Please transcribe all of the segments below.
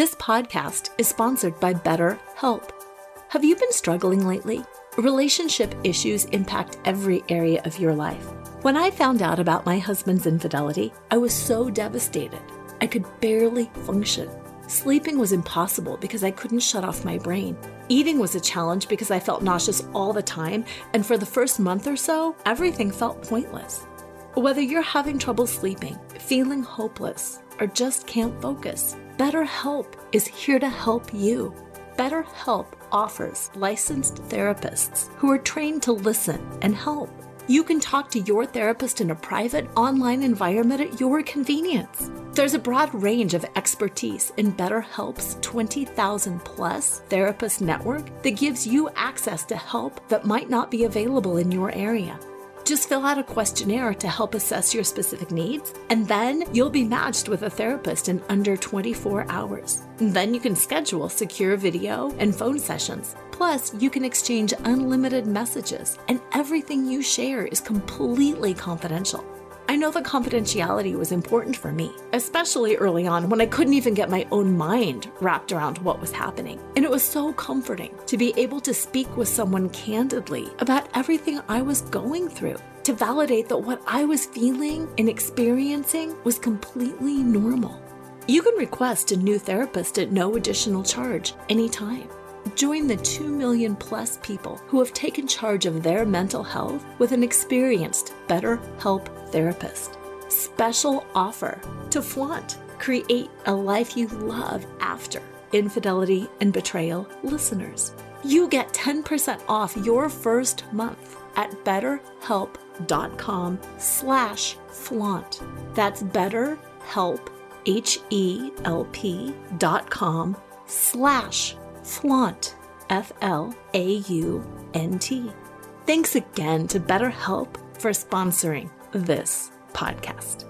This podcast is sponsored by BetterHelp. Have you been struggling lately? Relationship issues impact every area of your life. When I found out about my husband's infidelity, I was so devastated. I could barely function. Sleeping was impossible because I couldn't shut off my brain. Eating was a challenge because I felt nauseous all the time, and for the first month or so, everything felt pointless. Whether you're having trouble sleeping, feeling hopeless, or just can't focus, BetterHelp is here to help you. BetterHelp offers licensed therapists who are trained to listen and help. You can talk to your therapist in a private online environment at your convenience. There's a broad range of expertise in BetterHelp's 20,000 plus therapist network that gives you access to help that might not be available in your area. Just fill out a questionnaire to help assess your specific needs, and then you'll be matched with a therapist in under 24 hours. Then you can schedule secure video and phone sessions. Plus, you can exchange unlimited messages, and everything you share is completely confidential. I know that confidentiality was important for me, especially early on when I couldn't even get my own mind wrapped around what was happening. And it was so comforting to be able to speak with someone candidly about everything I was going through, to validate that what I was feeling and experiencing was completely normal. You can request a new therapist at no additional charge anytime. Join the 2 million plus people who have taken charge of their mental health with an experienced BetterHelp therapist. Special offer to flaunt. Create a life you love after infidelity and betrayal listeners. You get 10% off your first month at betterhelp.com slash flaunt. That's betterhelp, H-E-L-P dot com slash flaunt, F L A U N T. Thanks again to BetterHelp for sponsoring this podcast.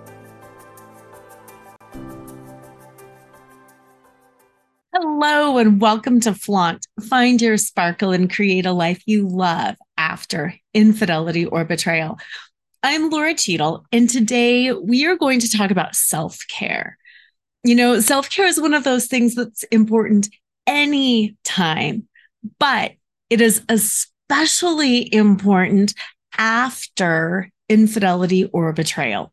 Hello, and welcome to Flaunt. Find your sparkle and create a life you love after infidelity or betrayal. I'm Lora Cheadle, and today we are going to talk about self care. You know, self care is one of those things that's important any time, but it is especially important after infidelity or betrayal.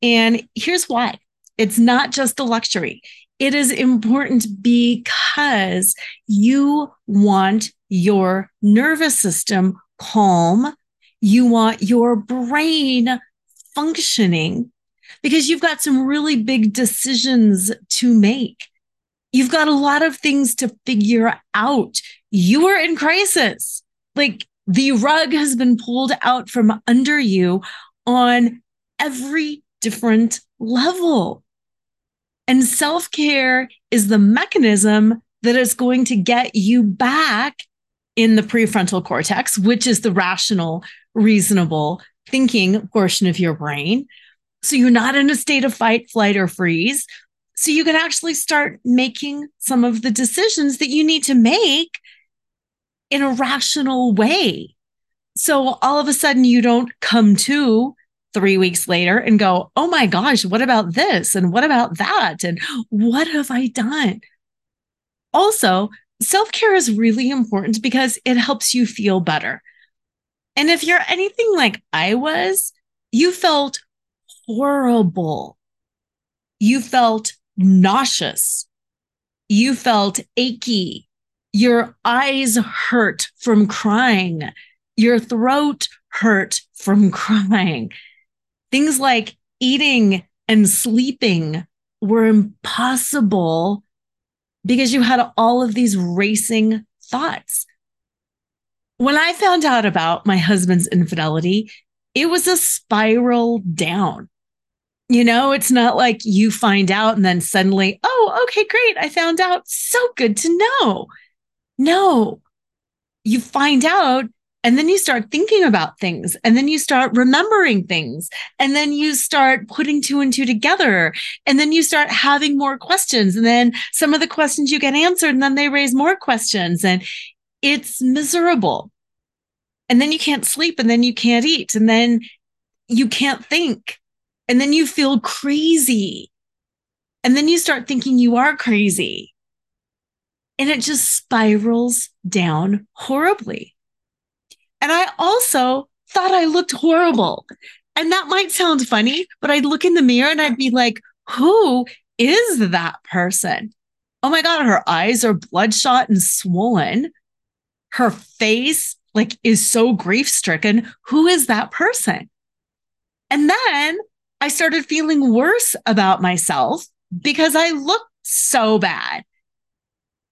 And here's why it's not just a luxury. It is important because you want your nervous system calm. You want your brain functioning because you've got some really big decisions to make. You've got a lot of things to figure out. You are in crisis. Like the rug has been pulled out from under you on every different level. And self care is the mechanism that is going to get you back in the prefrontal cortex, which is the rational, reasonable thinking portion of your brain. So you're not in a state of fight, flight, or freeze. So you can actually start making some of the decisions that you need to make in a rational way. So all of a sudden you don't come to three weeks later and go, Oh my gosh, what about this? And what about that? And what have I done? Also, self care is really important because it helps you feel better. And if you're anything like I was, you felt horrible. You felt nauseous. You felt achy. Your eyes hurt from crying. Your throat hurt from crying. Things like eating and sleeping were impossible because you had all of these racing thoughts. When I found out about my husband's infidelity, it was a spiral down You know, it's not like you find out and then suddenly, oh, okay, great. I found out. So good to know. No, you find out and then you start thinking about things and then you start remembering things and then you start putting two and two together and then you start having more questions and then some of the questions you get answered and then they raise more questions and it's miserable. And then you can't sleep and then you can't eat and then you can't think and then you feel crazy. And then you start thinking you are crazy and it just spirals down horribly and I also thought I looked horrible. And that might sound funny, but I'd look in the mirror and I'd be like, who is that person? Oh my God, her eyes are bloodshot and swollen. Her face like is so grief stricken. Who is that person? And then I started feeling worse about myself because I looked so bad.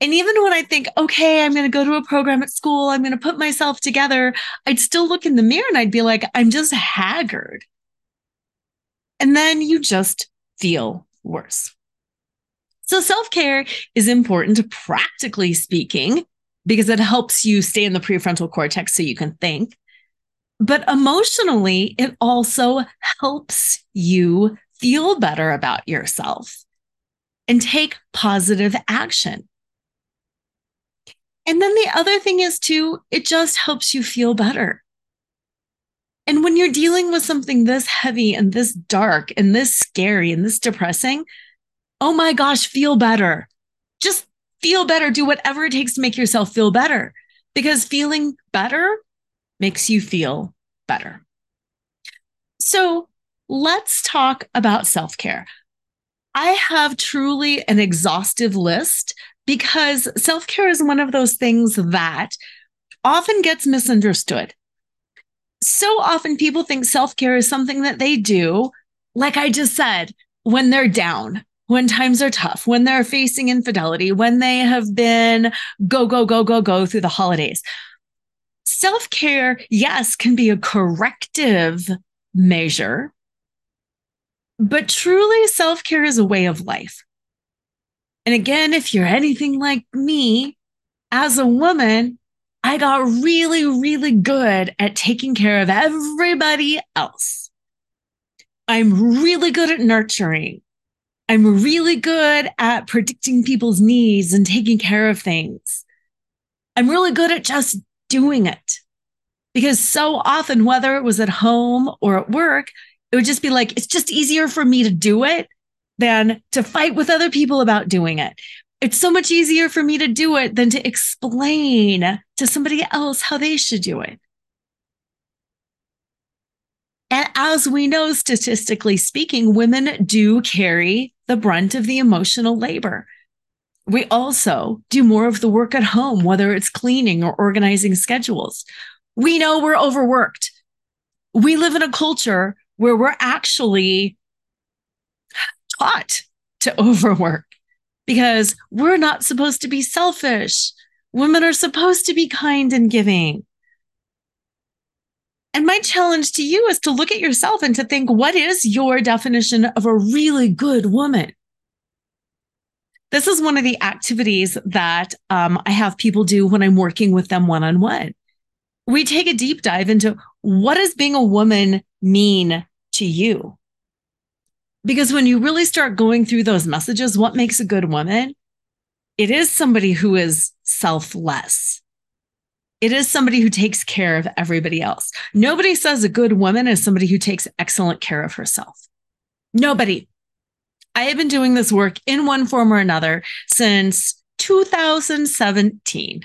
And even when I think, okay, I'm going to go to a program at school, I'm going to put myself together, I'd still look in the mirror and I'd be like, I'm just haggard. And then you just feel worse. So self care is important, practically speaking, because it helps you stay in the prefrontal cortex so you can think. But emotionally, it also helps you feel better about yourself and take positive action. And then the other thing is too, it just helps you feel better. And when you're dealing with something this heavy and this dark and this scary and this depressing, oh my gosh, feel better. Just feel better. Do whatever it takes to make yourself feel better because feeling better makes you feel better. So let's talk about self care. I have truly an exhaustive list because self care is one of those things that often gets misunderstood. So often people think self care is something that they do, like I just said, when they're down, when times are tough, when they're facing infidelity, when they have been go, go, go, go, go through the holidays. Self care, yes, can be a corrective measure, but truly self care is a way of life. And again, if you're anything like me, as a woman, I got really, really good at taking care of everybody else. I'm really good at nurturing. I'm really good at predicting people's needs and taking care of things. I'm really good at just doing it because so often, whether it was at home or at work, it would just be like, it's just easier for me to do it than to fight with other people about doing it. It's so much easier for me to do it than to explain to somebody else how they should do it. And as we know, statistically speaking, women do carry the brunt of the emotional labor. We also do more of the work at home, whether it's cleaning or organizing schedules. We know we're overworked. We live in a culture where we're actually taught to overwork because we're not supposed to be selfish. Women are supposed to be kind and giving. And my challenge to you is to look at yourself and to think what is your definition of a really good woman? This is one of the activities that um, I have people do when I'm working with them one on one. We take a deep dive into what does being a woman mean to you? Because when you really start going through those messages, what makes a good woman? It is somebody who is selfless. It is somebody who takes care of everybody else. Nobody says a good woman is somebody who takes excellent care of herself. Nobody. I have been doing this work in one form or another since 2017.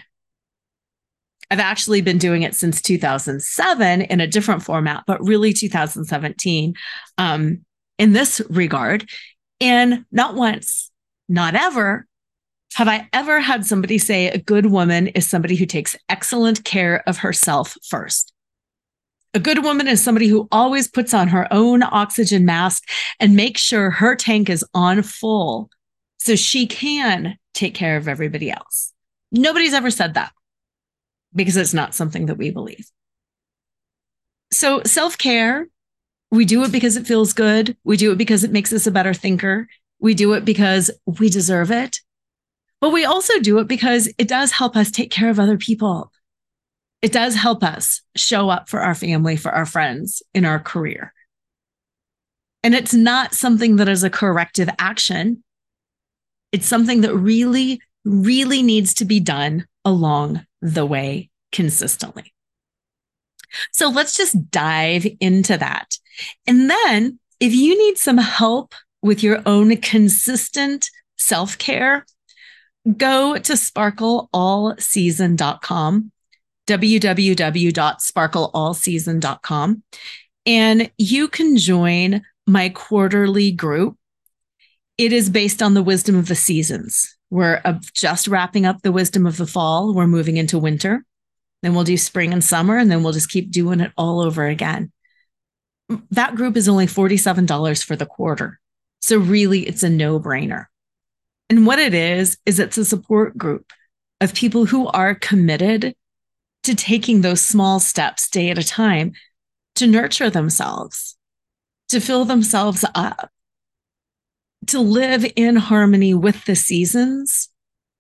I've actually been doing it since 2007 in a different format, but really 2017. Um, in this regard. And not once, not ever have I ever had somebody say a good woman is somebody who takes excellent care of herself first. A good woman is somebody who always puts on her own oxygen mask and makes sure her tank is on full so she can take care of everybody else. Nobody's ever said that because it's not something that we believe. So self care We do it because it feels good. We do it because it makes us a better thinker. We do it because we deserve it. But we also do it because it does help us take care of other people. It does help us show up for our family, for our friends, in our career. And it's not something that is a corrective action. It's something that really, really needs to be done along the way consistently. So let's just dive into that. And then if you need some help with your own consistent self care, go to sparkleallseason.com, www.sparkleallseason.com, and you can join my quarterly group. It is based on the wisdom of the seasons. We're uh, just wrapping up the wisdom of the fall. We're moving into winter. Then we'll do spring and summer, and then we'll just keep doing it all over again. Mm, that group is only $47 for the quarter. So, really, it's a no brainer. And what it is, is it's a support group of people who are committed to taking those small steps day at a time to nurture themselves, to fill themselves up, to live in harmony with the seasons.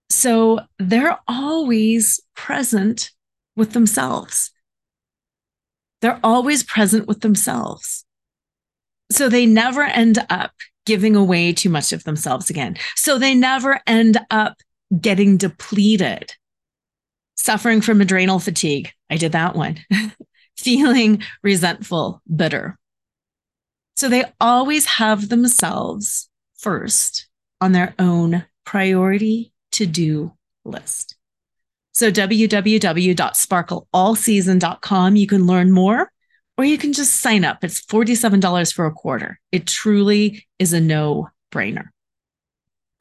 So they're always present with themselves. They're always present with themselves. So they never end up giving away too much of themselves again. So they never end up getting depleted, suffering from adrenal fatigue. I did that one. Feeling resentful, bitter. So they always have themselves first on their own priority to do list. So www.sparkleallseason.com, you can learn more or you can just sign up. It's $47 for a quarter. It truly is a no brainer.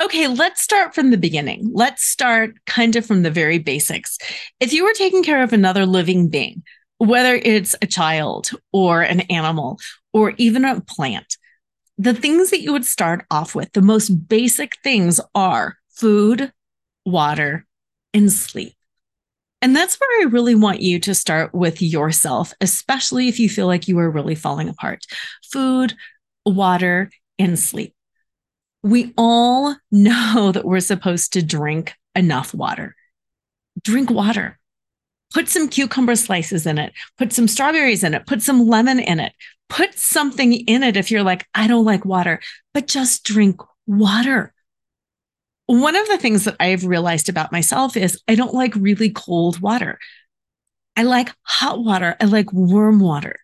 Okay, let's start from the beginning. Let's start kind of from the very basics. If you were taking care of another living being, whether it's a child or an animal or even a plant, the things that you would start off with, the most basic things are food, water, and sleep. And that's where I really want you to start with yourself, especially if you feel like you are really falling apart. Food, water, and sleep. We all know that we're supposed to drink enough water. Drink water. Put some cucumber slices in it, put some strawberries in it, put some lemon in it, put something in it if you're like, I don't like water, but just drink water. One of the things that I've realized about myself is I don't like really cold water. I like hot water. I like warm water.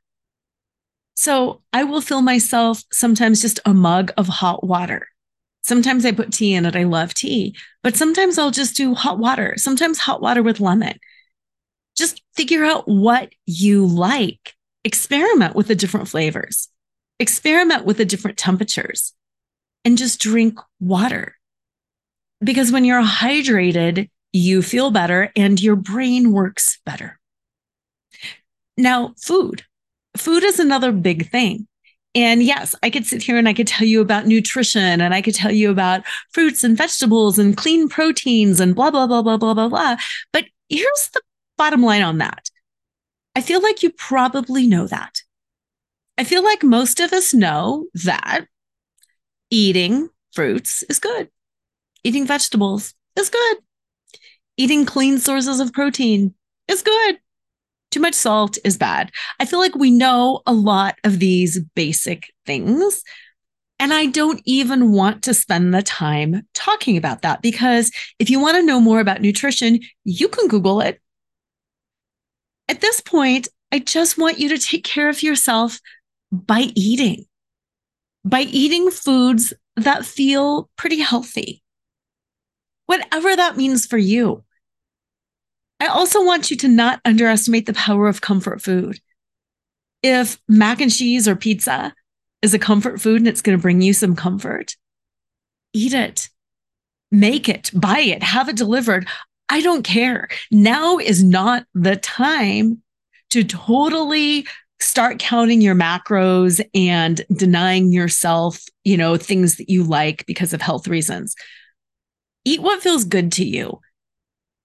So I will fill myself sometimes just a mug of hot water. Sometimes I put tea in it. I love tea, but sometimes I'll just do hot water, sometimes hot water with lemon. Just figure out what you like. Experiment with the different flavors, experiment with the different temperatures, and just drink water because when you're hydrated, you feel better and your brain works better. Now, food. Food is another big thing. And yes, I could sit here and I could tell you about nutrition and I could tell you about fruits and vegetables and clean proteins and blah, blah, blah, blah, blah, blah, blah. But here's the bottom line on that. I feel like you probably know that. I feel like most of us know that eating fruits is good. Eating vegetables is good. Eating clean sources of protein is good. Too much salt is bad. I feel like we know a lot of these basic things. And I don't even want to spend the time talking about that because if you want to know more about nutrition, you can Google it. At this point, I just want you to take care of yourself by eating, by eating foods that feel pretty healthy whatever that means for you. I also want you to not underestimate the power of comfort food. If mac and cheese or pizza is a comfort food and it's going to bring you some comfort, eat it, make it, buy it, have it delivered. I don't care. Now is not the time to totally start counting your macros and denying yourself, you know, things that you like because of health reasons eat what feels good to you.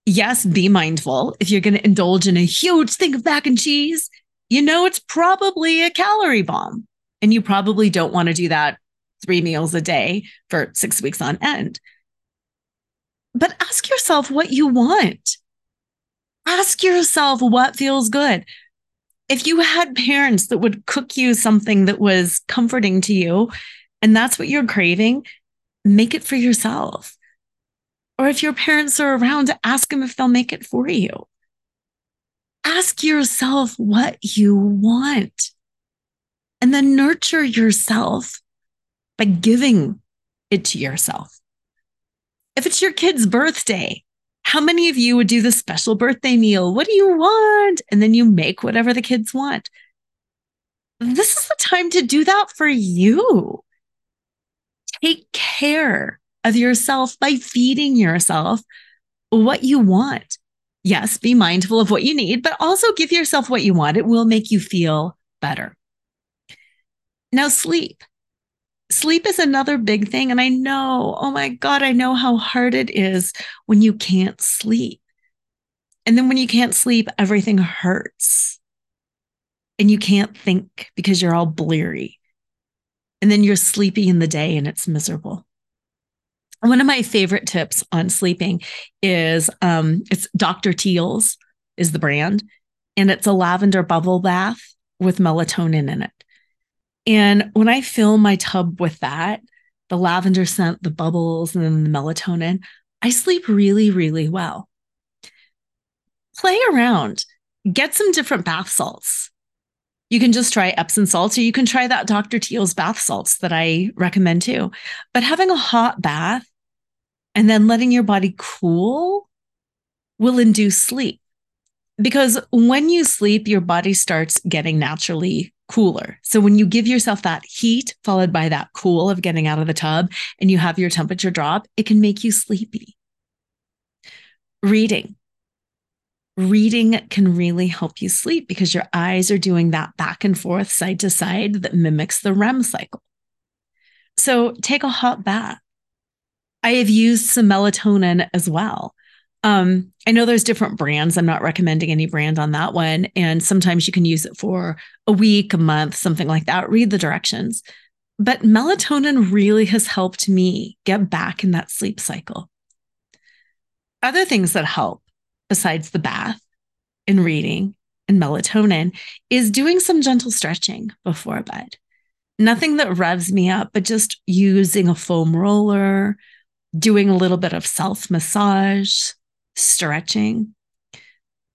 Yes, be mindful. If you're going to indulge in a huge thing of mac and cheese, you know it's probably a calorie bomb And you probably don't want to do that three meals a day for six weeks on end. But ask yourself what you want. Ask yourself what feels good. If you had parents that would cook you something that was comforting to you, and that's what you're craving, make it for yourself. Or if your parents are around, ask them if they'll make it for you. Ask yourself what you want and then nurture yourself by giving it to yourself. If it's your kid's birthday, how many of you would do the special birthday meal? What do you want? And then you make whatever the kids want. This is the time to do that for you. Take care of yourself by feeding yourself what you want. Yes, be mindful of what you need, but also give yourself what you want. It will make you feel better. Now, sleep. Sleep is another big thing. And I know, oh my God, I know how hard it is when you can't sleep. And then when you can't sleep, everything hurts. And you can't think because you're all bleary. And then you're sleepy in the day and it's miserable. One of my favorite tips on sleeping is um, it's Dr. Teal's is the brand, and it's a lavender bubble bath with melatonin in it. And when I fill my tub with that, the lavender scent, the bubbles, and then the melatonin, I sleep really, really well. Play around, get some different bath salts. You can just try Epsom salts, or you can try that Dr. Teal's bath salts that I recommend too. But having a hot bath and then letting your body cool will induce sleep. Because when you sleep, your body starts getting naturally cooler. So when you give yourself that heat followed by that cool of getting out of the tub and you have your temperature drop, it can make you sleepy. Reading. Reading can really help you sleep because your eyes are doing that back and forth, side to side that mimics the REM cycle. So take a hot bath. I have used some melatonin as well. Um, I know there's different brands. I'm not recommending any brand on that one. And sometimes you can use it for a week, a month, something like that. Read the directions. But melatonin really has helped me get back in that sleep cycle. Other things that help besides the bath and reading and melatonin is doing some gentle stretching before bed. Nothing that revs me up, but just using a foam roller, doing a little bit of self massage, stretching,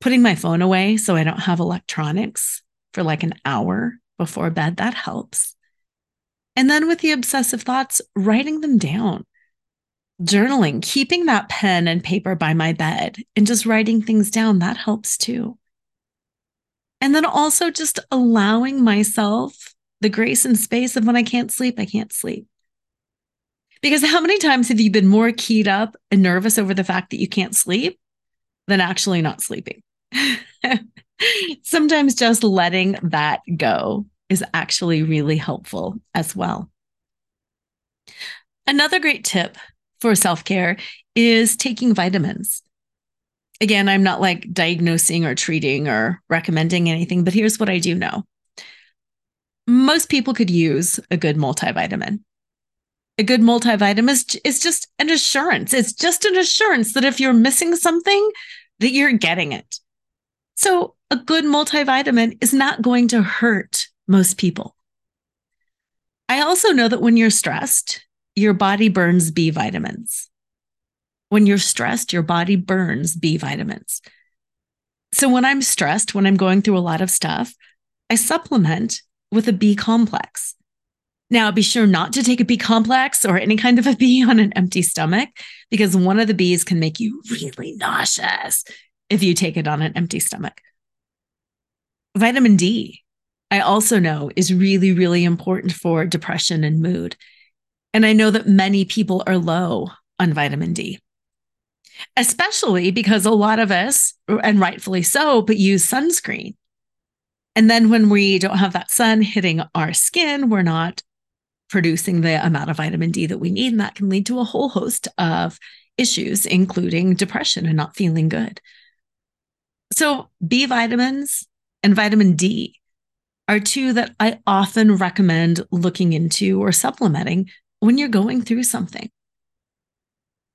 putting my phone away so I don't have electronics for like an hour before bed. That helps. And then with the obsessive thoughts, writing them down, journaling, keeping that pen and paper by my bed and just writing things down, that helps too. And then also just allowing myself the grace and space of when I can't sleep, I can't sleep. Because how many times have you been more keyed up and nervous over the fact that you can't sleep than actually not sleeping? Sometimes just letting that go is actually really helpful as well. Another great tip for self care is taking vitamins. Again, I'm not like diagnosing or treating or recommending anything, but here's what I do know most people could use a good multivitamin a good multivitamin is, is just an assurance. It's just an assurance that if you're missing something, that you're getting it. So a good multivitamin is not going to hurt most people. I also know that when you're stressed, your body burns B vitamins. When you're stressed, your body burns B vitamins. So when I'm stressed, when I'm going through a lot of stuff, I supplement with a B complex. Now, be sure not to take a B complex or any kind of a B on an empty stomach because one of the Bs can make you really nauseous if you take it on an empty stomach. Vitamin D, I also know, is really, really important for depression and mood. And I know that many people are low on vitamin D, especially because a lot of us, and rightfully so, but use sunscreen. And then when we don't have that sun hitting our skin, we're not producing the amount of vitamin D that we need. And that can lead to a whole host of issues, including depression and not feeling good. So, B vitamins and vitamin D are two that I often recommend looking into or supplementing when you're going through something.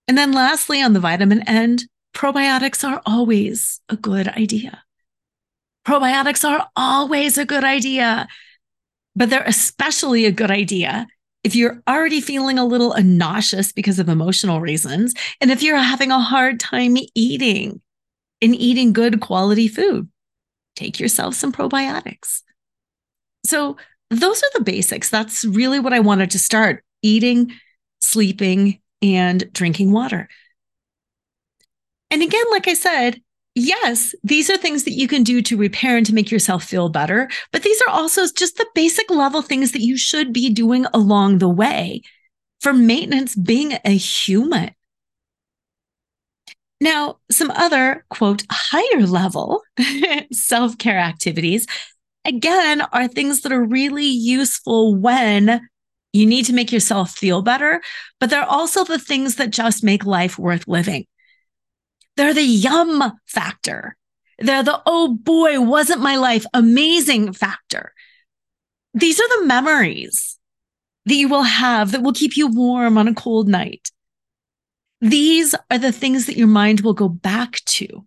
And then lastly, on the vitamin end, probiotics are always a good idea. Probiotics are always a good idea, but they're especially a good idea if you're already feeling a little nauseous because of emotional reasons, and if you're having a hard time eating and eating good quality food, take yourself some probiotics. So, those are the basics. That's really what I wanted to start eating, sleeping, and drinking water. And again, like I said, yes, these are things that you can do to repair and to make yourself feel better. But these are also just the basic level things that you should be doing along the way for maintenance being a human. Now, some other quote, higher level self care activities, again, are things that are really useful when you need to make yourself feel better, but they're also the things that just make life worth living. They're the yum factor. They're the, oh boy, wasn't my life amazing factor. These are the memories that you will have that will keep you warm on a cold night. These are the things that your mind will go back to.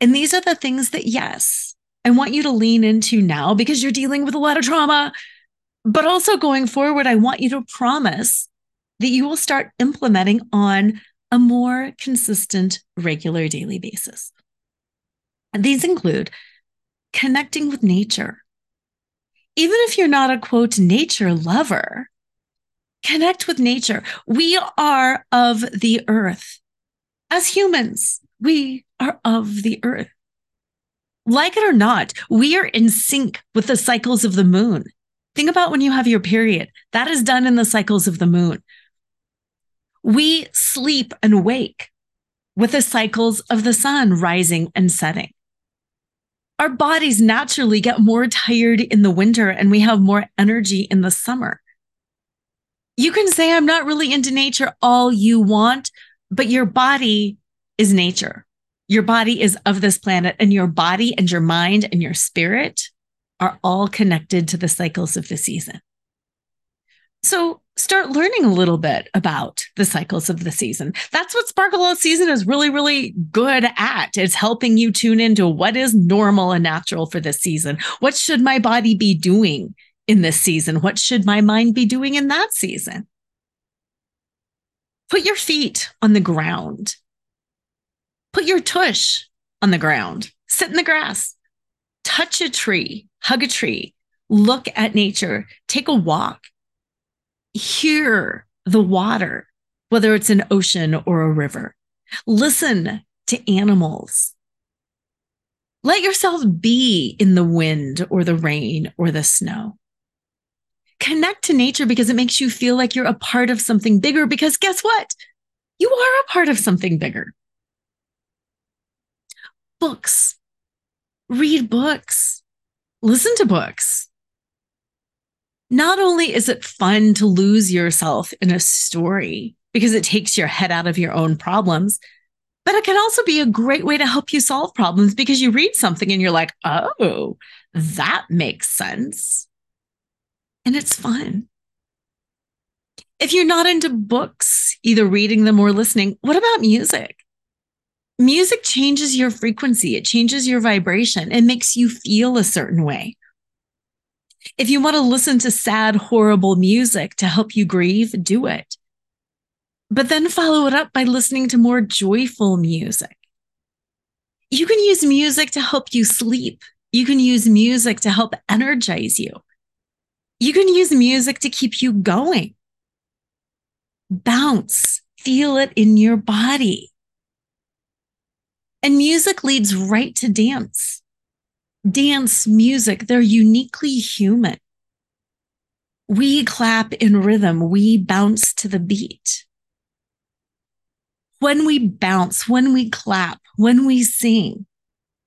And these are the things that, yes, I want you to lean into now because you're dealing with a lot of trauma but also going forward, I want you to promise that you will start implementing on a more consistent, regular daily basis. These include connecting with nature. Even if you're not a quote nature lover, connect with nature. We are of the earth. As humans, we are of the earth. Like it or not, we are in sync with the cycles of the moon. Think about when you have your period. That is done in the cycles of the moon. We sleep and wake with the cycles of the sun rising and setting. Our bodies naturally get more tired in the winter and we have more energy in the summer. You can say, I'm not really into nature all you want, but your body is nature. Your body is of this planet, and your body and your mind and your spirit are all connected to the cycles of the season. So start learning a little bit about the cycles of the season. That's what Sparkle All Season is really, really good at. It's helping you tune into what is normal and natural for this season. What should my body be doing in this season? What should my mind be doing in that season? Put your feet on the ground. Put your tush on the ground. Sit in the grass. Touch a tree hug a tree, look at nature, take a walk, hear the water, whether it's an ocean or a river. Listen to animals. Let yourself be in the wind or the rain or the snow. Connect to nature because it makes you feel like you're a part of something bigger. Because guess what? You are a part of something bigger. Books. Read books listen to books. Not only is it fun to lose yourself in a story because it takes your head out of your own problems, but it can also be a great way to help you solve problems because you read something and you're like, oh, that makes sense. And it's fun. If you're not into books, either reading them or listening, what about music? music changes your frequency, it changes your vibration, it makes you feel a certain way. If you want to listen to sad, horrible music to help you grieve, do it. But then follow it up by listening to more joyful music. You can use music to help you sleep. You can use music to help energize you. You can use music to keep you going. Bounce, feel it in your body. And music leads right to dance. Dance, music, they're uniquely human. We clap in rhythm, we bounce to the beat. When we bounce, when we clap, when we sing,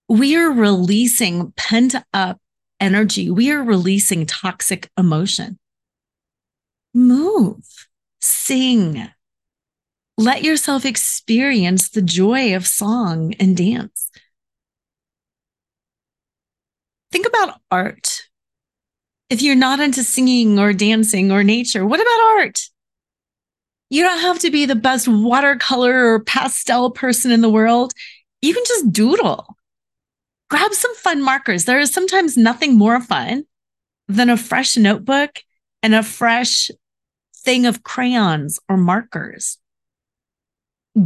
we are releasing pent up energy. We are releasing toxic emotion. Move, sing, let yourself experience the joy of song and dance. Think about art. If you're not into singing or dancing or nature, what about art? You don't have to be the best watercolor or pastel person in the world. You can just doodle. Grab some fun markers. There is sometimes nothing more fun than a fresh notebook and a fresh thing of crayons or markers.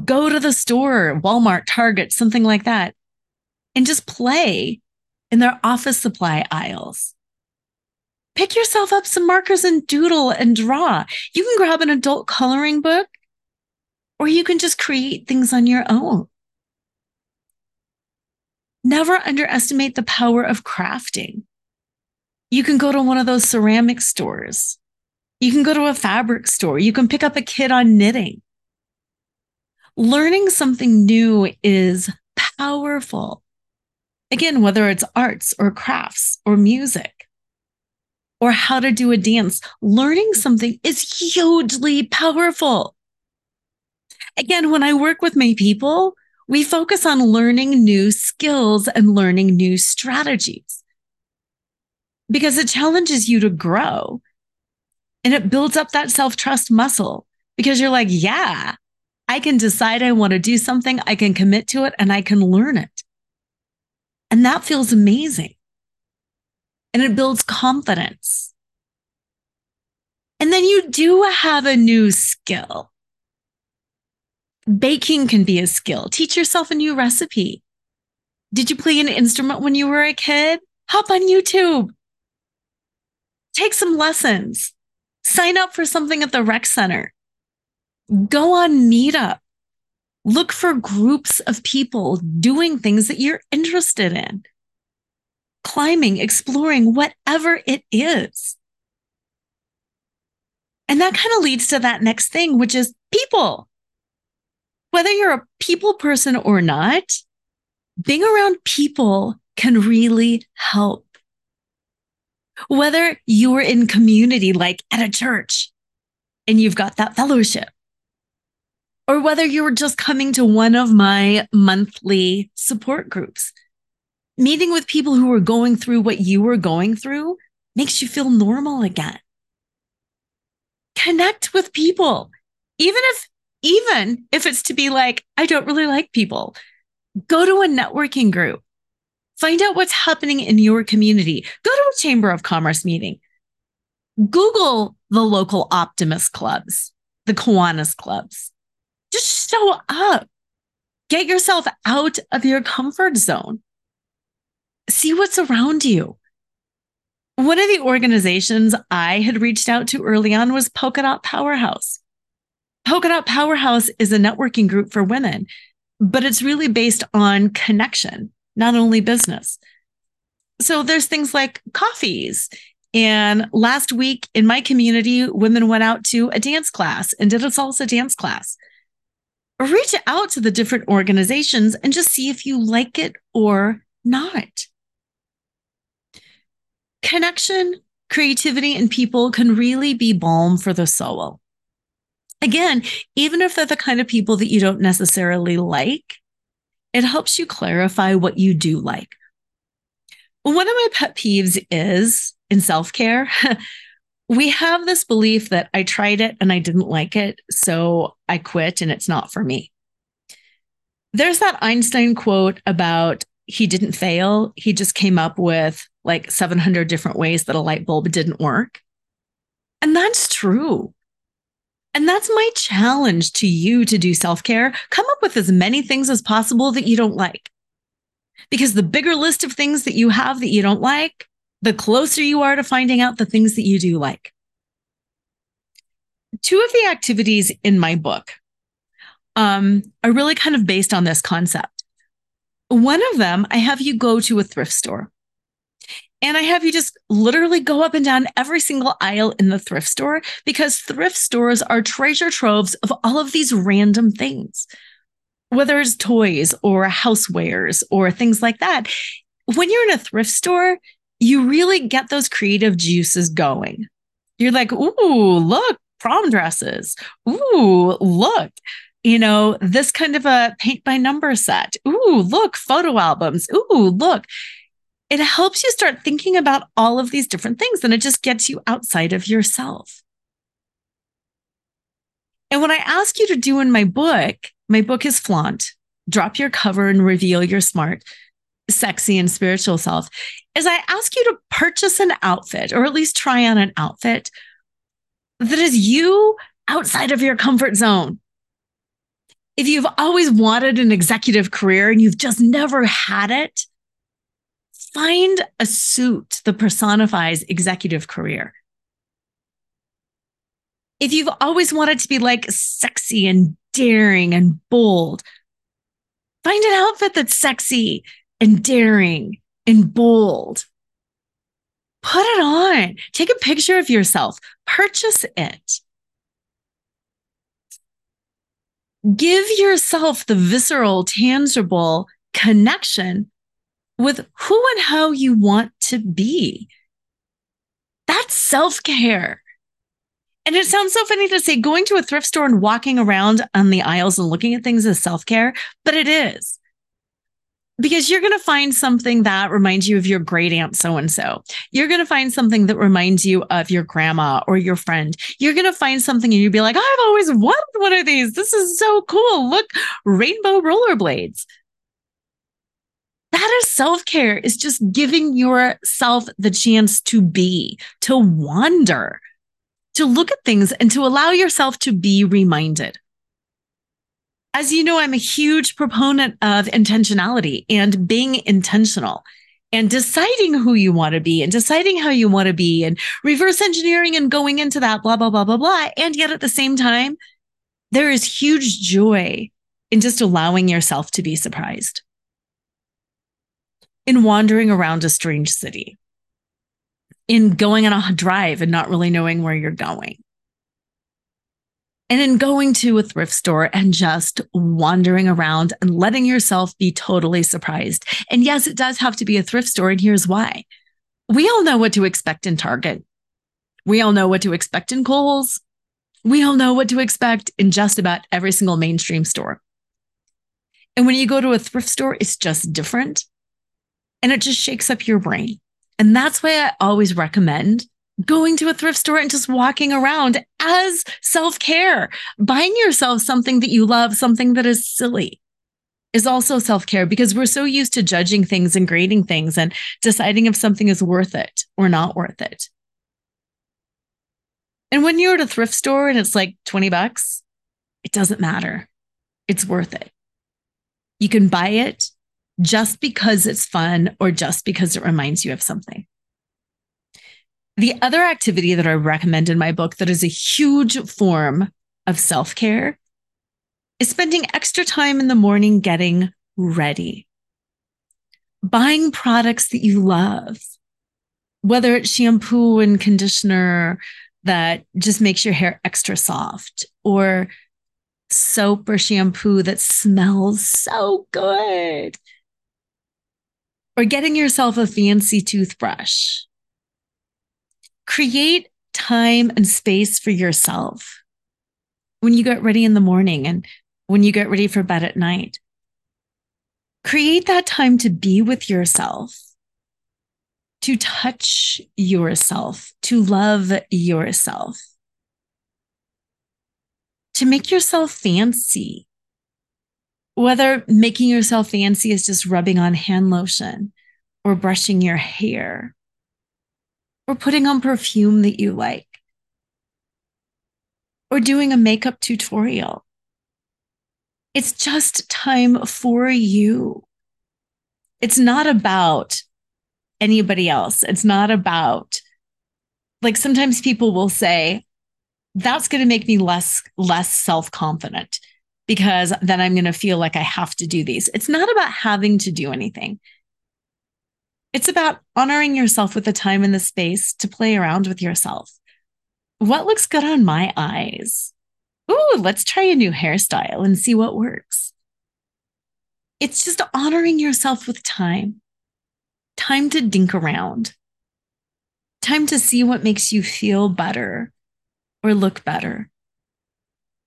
Go to the store, Walmart, Target, something like that, and just play in their office supply aisles. Pick yourself up some markers and doodle and draw. You can grab an adult coloring book or you can just create things on your own. Never underestimate the power of crafting. You can go to one of those ceramic stores. You can go to a fabric store. You can pick up a kit on knitting. Learning something new is powerful. Again, whether it's arts or crafts or music or how to do a dance, learning something is hugely powerful. Again, when I work with my people, we focus on learning new skills and learning new strategies because it challenges you to grow and it builds up that self trust muscle because you're like, yeah, I can decide I want to do something, I can commit to it, and I can learn it. And that feels amazing. And it builds confidence. And then you do have a new skill. Baking can be a skill. Teach yourself a new recipe. Did you play an instrument when you were a kid? Hop on YouTube. Take some lessons. Sign up for something at the rec center. Go on Meetup. Look for groups of people doing things that you're interested in. Climbing, exploring, whatever it is. And that kind of leads to that next thing, which is people. Whether you're a people person or not, being around people can really help. Whether you're in community, like at a church, and you've got that fellowship, or whether you were just coming to one of my monthly support groups, meeting with people who were going through what you were going through makes you feel normal again. Connect with people, even if even if it's to be like, I don't really like people, go to a networking group. Find out what's happening in your community. Go to a Chamber of Commerce meeting. Google the local Optimist clubs, the Kiwanis clubs. Just show up. Get yourself out of your comfort zone. See what's around you. One of the organizations I had reached out to early on was Polka Dot Powerhouse. Polka Dot Powerhouse is a networking group for women, but it's really based on connection, not only business. So there's things like coffees. And last week in my community, women went out to a dance class and did a salsa dance class. Reach out to the different organizations and just see if you like it or not. Connection, creativity, and people can really be balm for the soul. Again, even if they're the kind of people that you don't necessarily like, it helps you clarify what you do like. One of my pet peeves is in self care. we have this belief that I tried it and I didn't like it, so I quit and it's not for me. There's that Einstein quote about he didn't fail, he just came up with like 700 different ways that a light bulb didn't work. And that's true. And that's my challenge to you to do self care. Come up with as many things as possible that you don't like. Because the bigger list of things that you have that you don't like, the closer you are to finding out the things that you do like. Two of the activities in my book um, are really kind of based on this concept. One of them, I have you go to a thrift store. And I have you just literally go up and down every single aisle in the thrift store because thrift stores are treasure troves of all of these random things, whether it's toys or housewares or things like that. When you're in a thrift store, you really get those creative juices going. You're like, ooh, look, prom dresses. Ooh, look, you know, this kind of a paint by number set. Ooh, look, photo albums. Ooh, look it helps you start thinking about all of these different things and it just gets you outside of yourself. And what I ask you to do in my book, my book is Flaunt, drop your cover and reveal your smart, sexy, and spiritual self, is I ask you to purchase an outfit or at least try on an outfit that is you outside of your comfort zone. If you've always wanted an executive career and you've just never had it, find a suit that personifies executive career. If you've always wanted to be like sexy and daring and bold, find an outfit that's sexy and daring and bold. Put it on. Take a picture of yourself. Purchase it. Give yourself the visceral, tangible connection with who and how you want to be. That's self care. And it sounds so funny to say going to a thrift store and walking around on the aisles and looking at things as self care, but it is because you're going to find something that reminds you of your great aunt so and so. You're going to find something that reminds you of your grandma or your friend. You're going to find something and you'd be like, I've always wanted one of these. This is so cool. Look, rainbow rollerblades. That is self care, is just giving yourself the chance to be, to wander, to look at things and to allow yourself to be reminded as you know, I'm a huge proponent of intentionality and being intentional and deciding who you want to be and deciding how you want to be and reverse engineering and going into that, blah, blah, blah, blah, blah. And yet at the same time, there is huge joy in just allowing yourself to be surprised, in wandering around a strange city, in going on a drive and not really knowing where you're going and in going to a thrift store and just wandering around and letting yourself be totally surprised. And yes, it does have to be a thrift store. And here's why we all know what to expect in Target. We all know what to expect in Kohl's. We all know what to expect in just about every single mainstream store. And when you go to a thrift store, it's just different and it just shakes up your brain. And that's why I always recommend going to a thrift store and just walking around as self care. Buying yourself something that you love, something that is silly is also self care because we're so used to judging things and grading things and deciding if something is worth it or not worth it. And when you're at a thrift store and it's like 20 bucks, it doesn't matter. It's worth it. You can buy it just because it's fun or just because it reminds you of something. The other activity that I recommend in my book that is a huge form of self care is spending extra time in the morning getting ready, buying products that you love, whether it's shampoo and conditioner that just makes your hair extra soft or soap or shampoo that smells so good. Or getting yourself a fancy toothbrush create time and space for yourself when you get ready in the morning and when you get ready for bed at night. Create that time to be with yourself, to touch yourself, to love yourself, to make yourself fancy. Whether making yourself fancy is just rubbing on hand lotion or brushing your hair or putting on perfume that you like, or doing a makeup tutorial. It's just time for you. It's not about anybody else. It's not about, like, sometimes people will say, that's going to make me less less self-confident because then I'm going to feel like I have to do these. It's not about having to do anything. It's about honoring yourself with the time and the space to play around with yourself. What looks good on my eyes? Ooh, let's try a new hairstyle and see what works. It's just honoring yourself with time, time to dink around, time to see what makes you feel better or look better.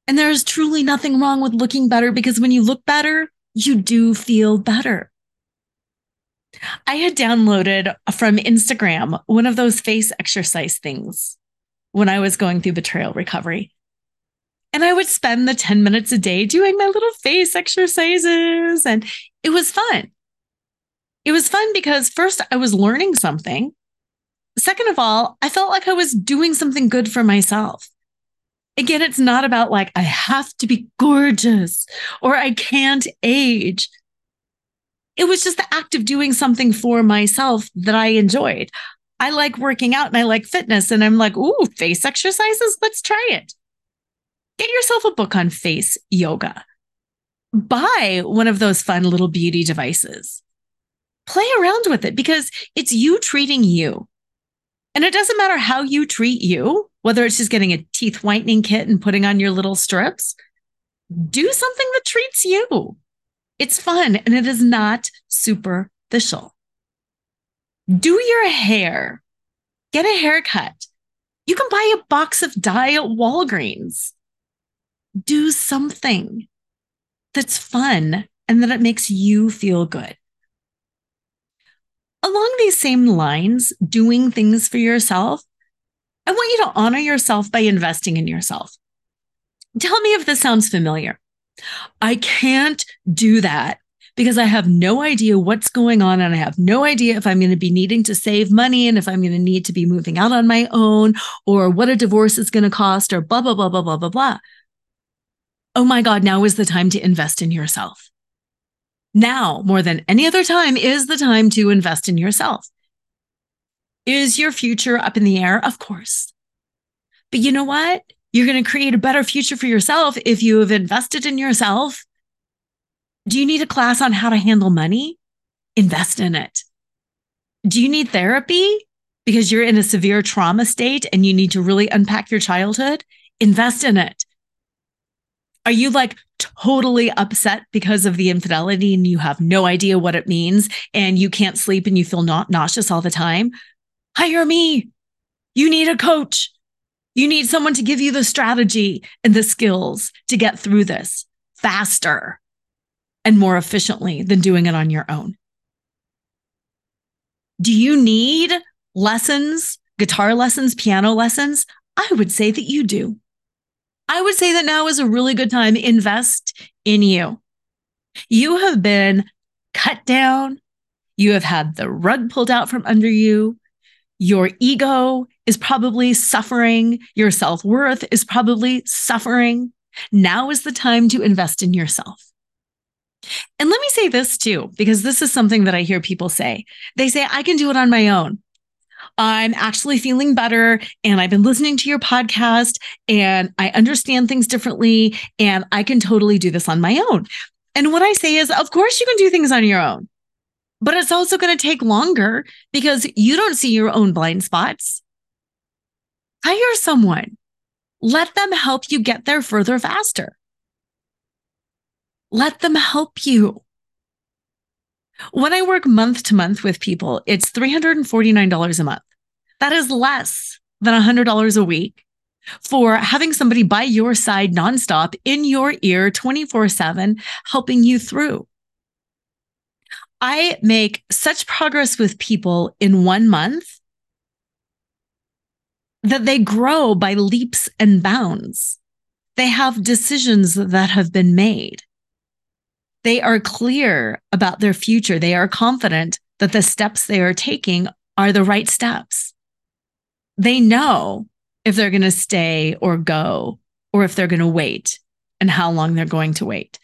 And there is truly nothing wrong with looking better because when you look better, you do feel better. I had downloaded from Instagram one of those face exercise things when I was going through betrayal recovery. And I would spend the 10 minutes a day doing my little face exercises. And it was fun. It was fun because first I was learning something. Second of all, I felt like I was doing something good for myself. Again, it's not about like, I have to be gorgeous or I can't age. It was just the act of doing something for myself that I enjoyed. I like working out and I like fitness. And I'm like, ooh, face exercises. Let's try it. Get yourself a book on face yoga. Buy one of those fun little beauty devices. Play around with it because it's you treating you. And it doesn't matter how you treat you, whether it's just getting a teeth whitening kit and putting on your little strips, do something that treats you. It's fun and it is not superficial. Do your hair, get a haircut. You can buy a box of dye at Walgreens. Do something that's fun and that it makes you feel good. Along these same lines, doing things for yourself, I want you to honor yourself by investing in yourself. Tell me if this sounds familiar. I can't do that because I have no idea what's going on and I have no idea if I'm going to be needing to save money and if I'm going to need to be moving out on my own or what a divorce is going to cost or blah, blah, blah, blah, blah, blah, blah. Oh my God, now is the time to invest in yourself now more than any other time is the time to invest in yourself. Is your future up in the air? Of course. But you know what? You're going to create a better future for yourself if you have invested in yourself. Do you need a class on how to handle money? Invest in it. Do you need therapy because you're in a severe trauma state and you need to really unpack your childhood? Invest in it. Are you like totally upset because of the infidelity and you have no idea what it means and you can't sleep and you feel not nauseous all the time? Hire me. You need a coach. You need someone to give you the strategy and the skills to get through this faster and more efficiently than doing it on your own. Do you need lessons, guitar lessons, piano lessons? I would say that you do. I would say that now is a really good time. Invest in you. You have been cut down. You have had the rug pulled out from under you. Your ego is probably suffering. Your self worth is probably suffering. Now is the time to invest in yourself. And let me say this too, because this is something that I hear people say. They say, I can do it on my own. I'm actually feeling better and I've been listening to your podcast and I understand things differently and I can totally do this on my own. And what I say is, of course, you can do things on your own, but it's also going to take longer because you don't see your own blind spots. Hire someone, let them help you get there further faster. Let them help you. When I work month to month with people, it's $349 a month. That is less than $100 a week for having somebody by your side nonstop in your ear 24 7, helping you through. I make such progress with people in one month that they grow by leaps and bounds. They have decisions that have been made. They are clear about their future. They are confident that the steps they are taking are the right steps. They know if they're going to stay or go, or if they're going to wait and how long they're going to wait.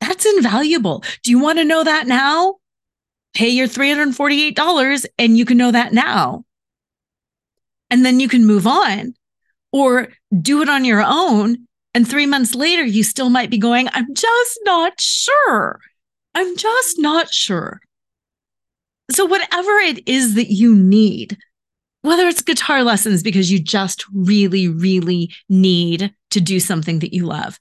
That's invaluable. Do you want to know that now? Pay your $348 and you can know that now. And then you can move on or do it on your own and three months later, you still might be going, I'm just not sure. I'm just not sure. So, whatever it is that you need, whether it's guitar lessons because you just really, really need to do something that you love,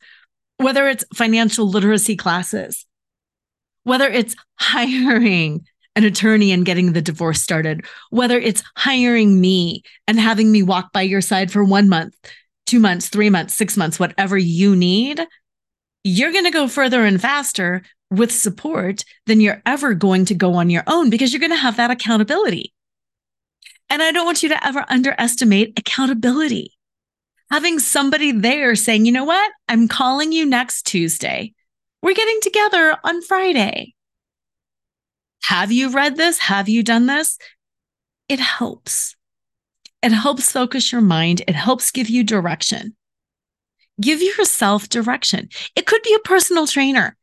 whether it's financial literacy classes, whether it's hiring an attorney and getting the divorce started, whether it's hiring me and having me walk by your side for one month two months, three months, six months, whatever you need, you're going to go further and faster with support than you're ever going to go on your own because you're going to have that accountability. And I don't want you to ever underestimate accountability. Having somebody there saying, you know what? I'm calling you next Tuesday. We're getting together on Friday. Have you read this? Have you done this? It helps. It helps focus your mind. It helps give you direction. Give yourself direction. It could be a personal trainer.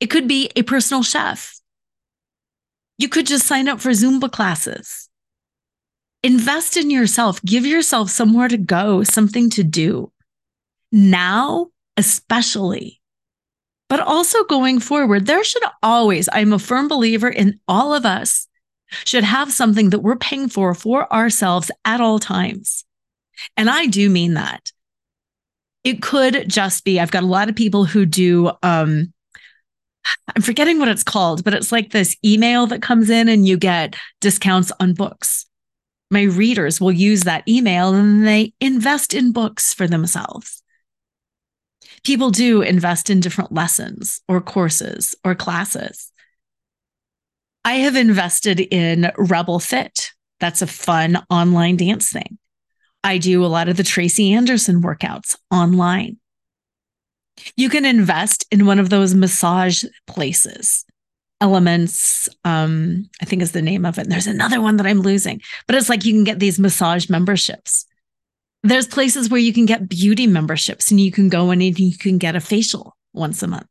It could be a personal chef. You could just sign up for Zumba classes. Invest in yourself. Give yourself somewhere to go, something to do. Now, especially, but also going forward, there should always, I'm a firm believer in all of us should have something that we're paying for for ourselves at all times. And I do mean that. It could just be, I've got a lot of people who do, um, I'm forgetting what it's called, but it's like this email that comes in and you get discounts on books. My readers will use that email and they invest in books for themselves. People do invest in different lessons or courses or classes. I have invested in Rebel Fit. That's a fun online dance thing. I do a lot of the Tracy Anderson workouts online. You can invest in one of those massage places. Elements, um, I think is the name of it. And there's another one that I'm losing, but it's like you can get these massage memberships. There's places where you can get beauty memberships and you can go in and you can get a facial once a month.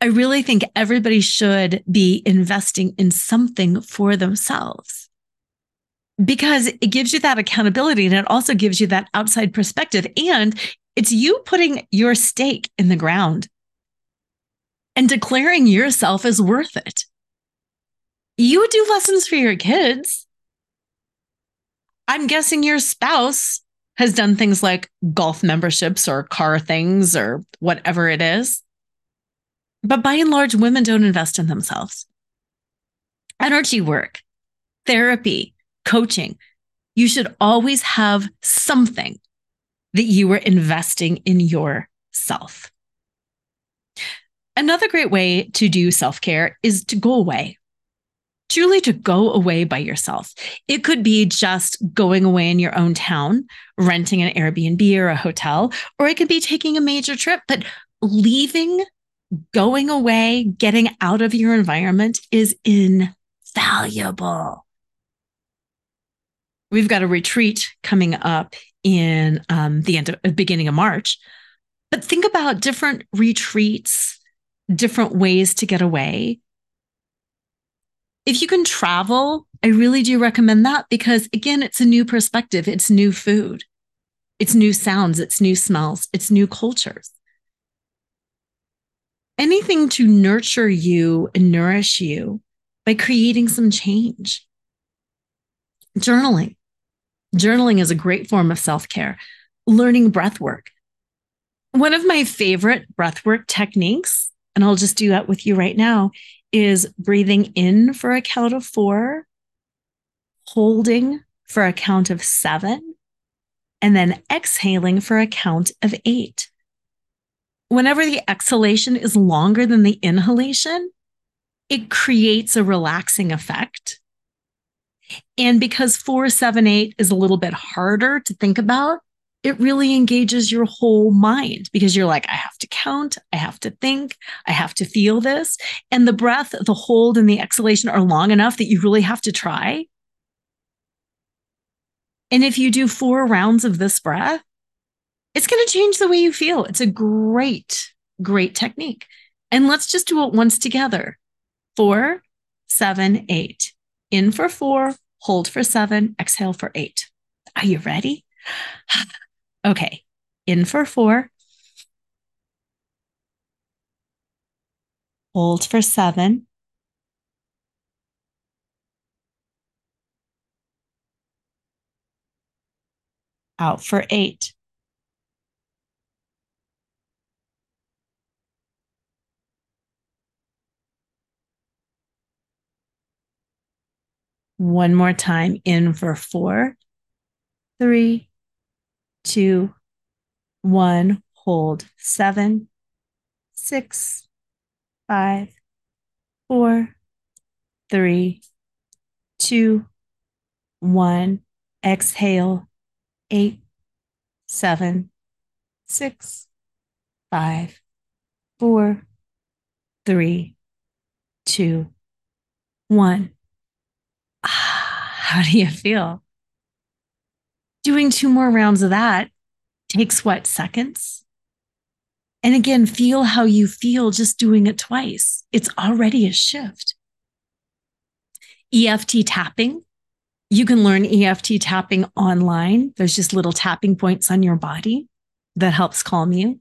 I really think everybody should be investing in something for themselves because it gives you that accountability and it also gives you that outside perspective. And it's you putting your stake in the ground and declaring yourself as worth it. You do lessons for your kids. I'm guessing your spouse has done things like golf memberships or car things or whatever it is. But by and large, women don't invest in themselves. Energy work, therapy, coaching, you should always have something that you are investing in yourself. Another great way to do self care is to go away, truly to go away by yourself. It could be just going away in your own town, renting an Airbnb or a hotel, or it could be taking a major trip, but leaving, going away, getting out of your environment is invaluable. We've got a retreat coming up in um, the end of, uh, beginning of March. But think about different retreats, different ways to get away. If you can travel, I really do recommend that because, again, it's a new perspective, it's new food, it's new sounds, it's new smells, it's new cultures. Anything to nurture you and nourish you by creating some change. Journaling. Journaling is a great form of self care. Learning breath work. One of my favorite breath work techniques, and I'll just do that with you right now, is breathing in for a count of four, holding for a count of seven, and then exhaling for a count of eight. Whenever the exhalation is longer than the inhalation, it creates a relaxing effect and because 478 is a little bit harder to think about, it really engages your whole mind because you're like, I have to count, I have to think, I have to feel this. And the breath, the hold, and the exhalation are long enough that you really have to try. And if you do four rounds of this breath, it's going to change the way you feel. It's a great, great technique. And let's just do it once together. Four, seven, eight. In for four, hold for seven, exhale for eight. Are you ready? okay. In for four, hold for seven, out for eight. One more time in for four, three, two, one. Hold seven, six, five, four, three, two, one. Exhale, eight, seven, six, five, four, three, two, one. Ah, How do you feel? Doing two more rounds of that takes what, seconds? And again, feel how you feel just doing it twice. It's already a shift. EFT tapping. You can learn EFT tapping online. There's just little tapping points on your body that helps calm you.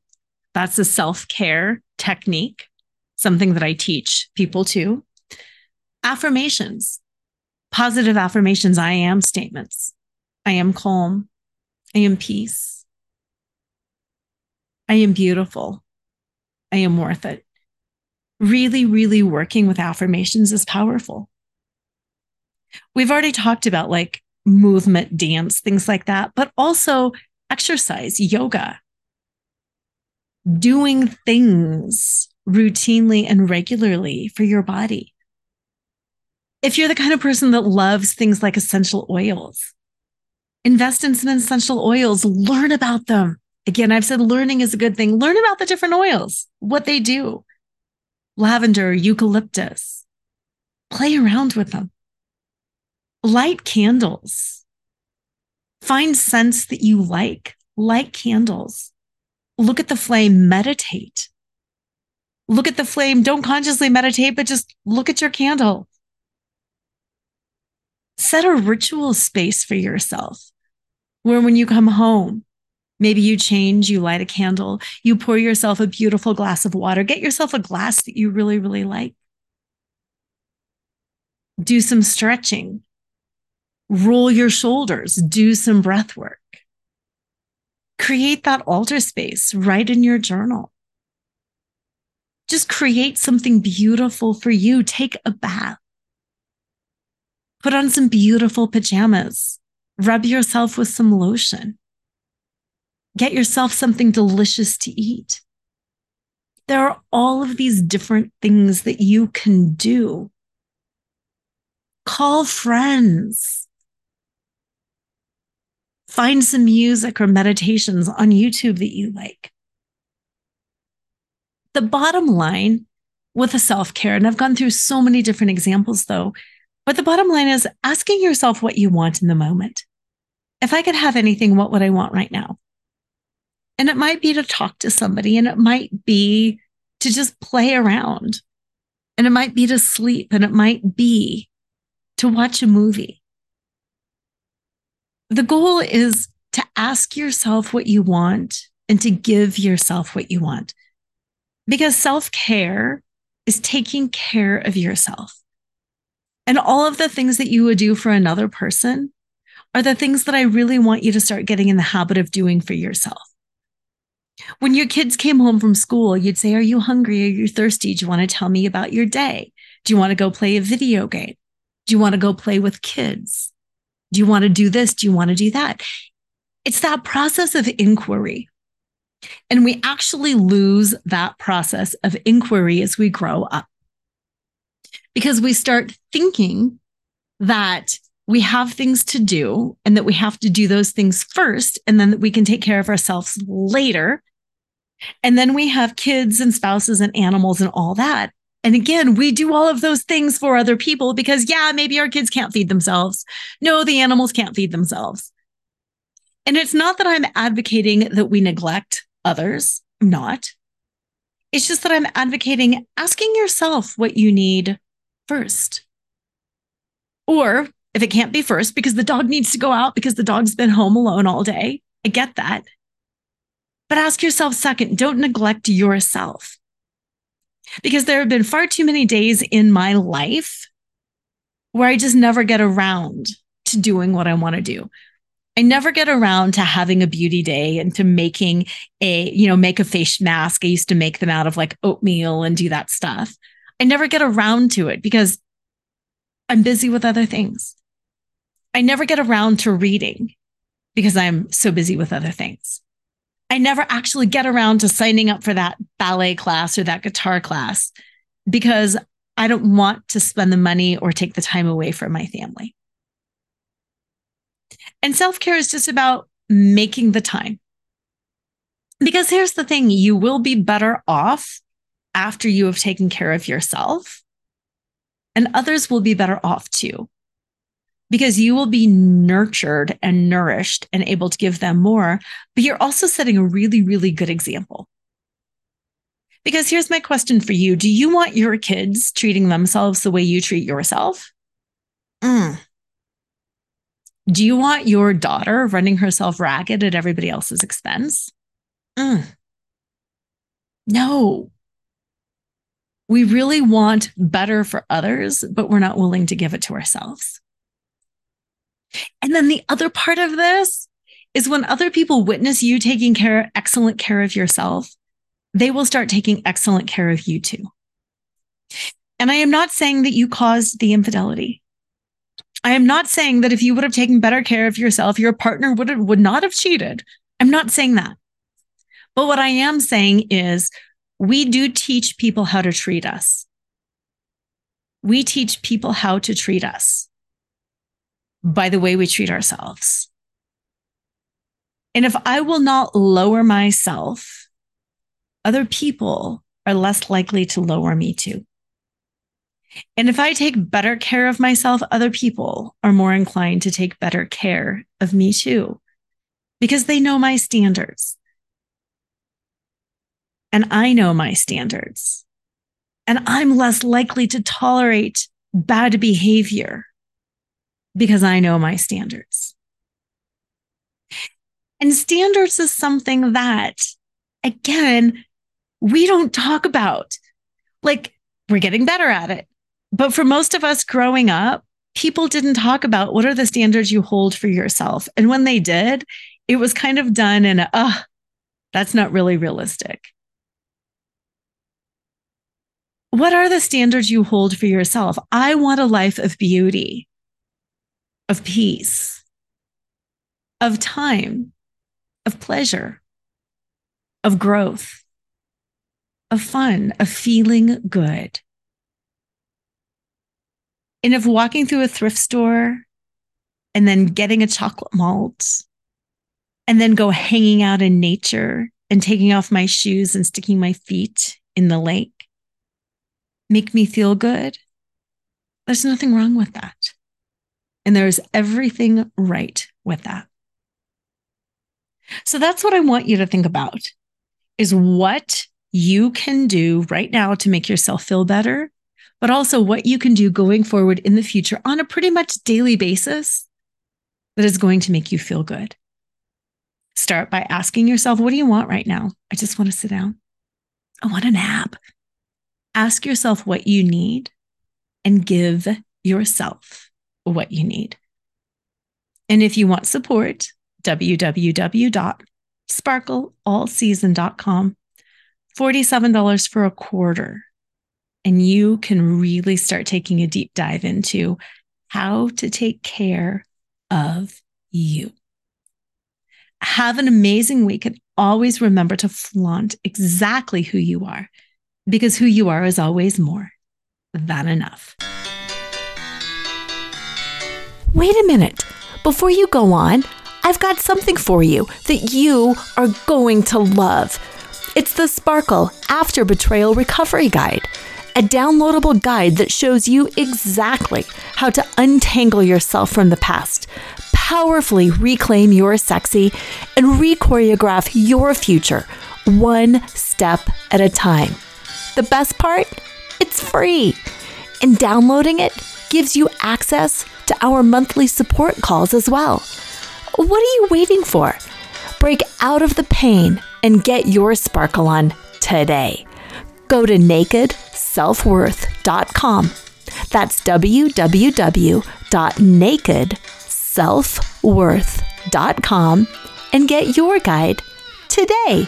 That's a self care technique, something that I teach people too. Affirmations, positive affirmations. I am statements. I am calm. I am peace. I am beautiful. I am worth it. Really, really working with affirmations is powerful. We've already talked about like movement, dance, things like that, but also exercise, yoga, doing things routinely and regularly for your body. If you're the kind of person that loves things like essential oils, invest in some essential oils, learn about them. Again, I've said learning is a good thing. Learn about the different oils, what they do. Lavender, eucalyptus. Play around with them. Light candles. Find scents that you like. Light candles. Look at the flame, meditate. Look at the flame. Don't consciously meditate, but just look at your candle. Set a ritual space for yourself where when you come home, maybe you change, you light a candle, you pour yourself a beautiful glass of water, get yourself a glass that you really, really like. Do some stretching, roll your shoulders, do some breath work create that altar space right in your journal. Just create something beautiful for you. Take a bath. Put on some beautiful pajamas. Rub yourself with some lotion. Get yourself something delicious to eat. There are all of these different things that you can do. Call friends Find some music or meditations on YouTube that you like. The bottom line with a self care, and I've gone through so many different examples though, but the bottom line is asking yourself what you want in the moment. If I could have anything, what would I want right now? And it might be to talk to somebody, and it might be to just play around, and it might be to sleep, and it might be to watch a movie the goal is to ask yourself what you want and to give yourself what you want. Because self care is taking care of yourself. And all of the things that you would do for another person are the things that I really want you to start getting in the habit of doing for yourself. When your kids came home from school, you'd say, Are you hungry? Are you thirsty? Do you want to tell me about your day? Do you want to go play a video game? Do you want to go play with kids? Do you want to do this? Do you want to do that? It's that process of inquiry. And we actually lose that process of inquiry as we grow up because we start thinking that we have things to do and that we have to do those things first and then that we can take care of ourselves later. And then we have kids and spouses and animals and all that. And again, we do all of those things for other people because, yeah, maybe our kids can't feed themselves. No, the animals can't feed themselves. And it's not that I'm advocating that we neglect others. I'm not. It's just that I'm advocating asking yourself what you need first. Or if it can't be first, because the dog needs to go out because the dog's been home alone all day. I get that. But ask yourself second, don't neglect yourself because there have been far too many days in my life where I just never get around to doing what I want to do. I never get around to having a beauty day and to making a, you know, make a face mask. I used to make them out of like oatmeal and do that stuff. I never get around to it because I'm busy with other things. I never get around to reading because I'm so busy with other things. I never actually get around to signing up for that ballet class or that guitar class because I don't want to spend the money or take the time away from my family. And self care is just about making the time. Because here's the thing you will be better off after you have taken care of yourself, and others will be better off too. Because you will be nurtured and nourished and able to give them more, but you're also setting a really, really good example. Because here's my question for you Do you want your kids treating themselves the way you treat yourself? Mm. Do you want your daughter running herself ragged at everybody else's expense? Mm. No. We really want better for others, but we're not willing to give it to ourselves. And then the other part of this is when other people witness you taking care, excellent care of yourself, they will start taking excellent care of you too. And I am not saying that you caused the infidelity. I am not saying that if you would have taken better care of yourself, your partner would have, would not have cheated. I'm not saying that. But what I am saying is we do teach people how to treat us. We teach people how to treat us by the way we treat ourselves. And if I will not lower myself other people are less likely to lower me too. And if I take better care of myself, other people are more inclined to take better care of me too, because they know my standards. And I know my standards. And I'm less likely to tolerate bad behavior because I know my standards. And standards is something that, again, we don't talk about. Like, we're getting better at it. But for most of us growing up, people didn't talk about what are the standards you hold for yourself. And when they did, it was kind of done in a, oh, that's not really realistic. What are the standards you hold for yourself? I want a life of beauty, of peace, of time, of pleasure, of growth of fun, of feeling good. And of walking through a thrift store and then getting a chocolate malt and then go hanging out in nature and taking off my shoes and sticking my feet in the lake make me feel good. There's nothing wrong with that. And there's everything right with that. So that's what I want you to think about is what you can do right now to make yourself feel better, but also what you can do going forward in the future on a pretty much daily basis that is going to make you feel good. Start by asking yourself, what do you want right now? I just want to sit down. I want a nap. Ask yourself what you need and give yourself what you need. And if you want support, www.sparkleallseason.com $47 for a quarter. And you can really start taking a deep dive into how to take care of you. Have an amazing week and always remember to flaunt exactly who you are because who you are is always more than enough. Wait a minute. Before you go on, I've got something for you that you are going to love. It's the Sparkle After Betrayal Recovery Guide, a downloadable guide that shows you exactly how to untangle yourself from the past, powerfully reclaim your sexy, and re-choreograph your future one step at a time. The best part? It's free. And downloading it gives you access to our monthly support calls as well. What are you waiting for? Break out of the pain and get your sparkle on today. Go to nakedselfworth.com. That's www.nakedselfworth.com and get your guide today.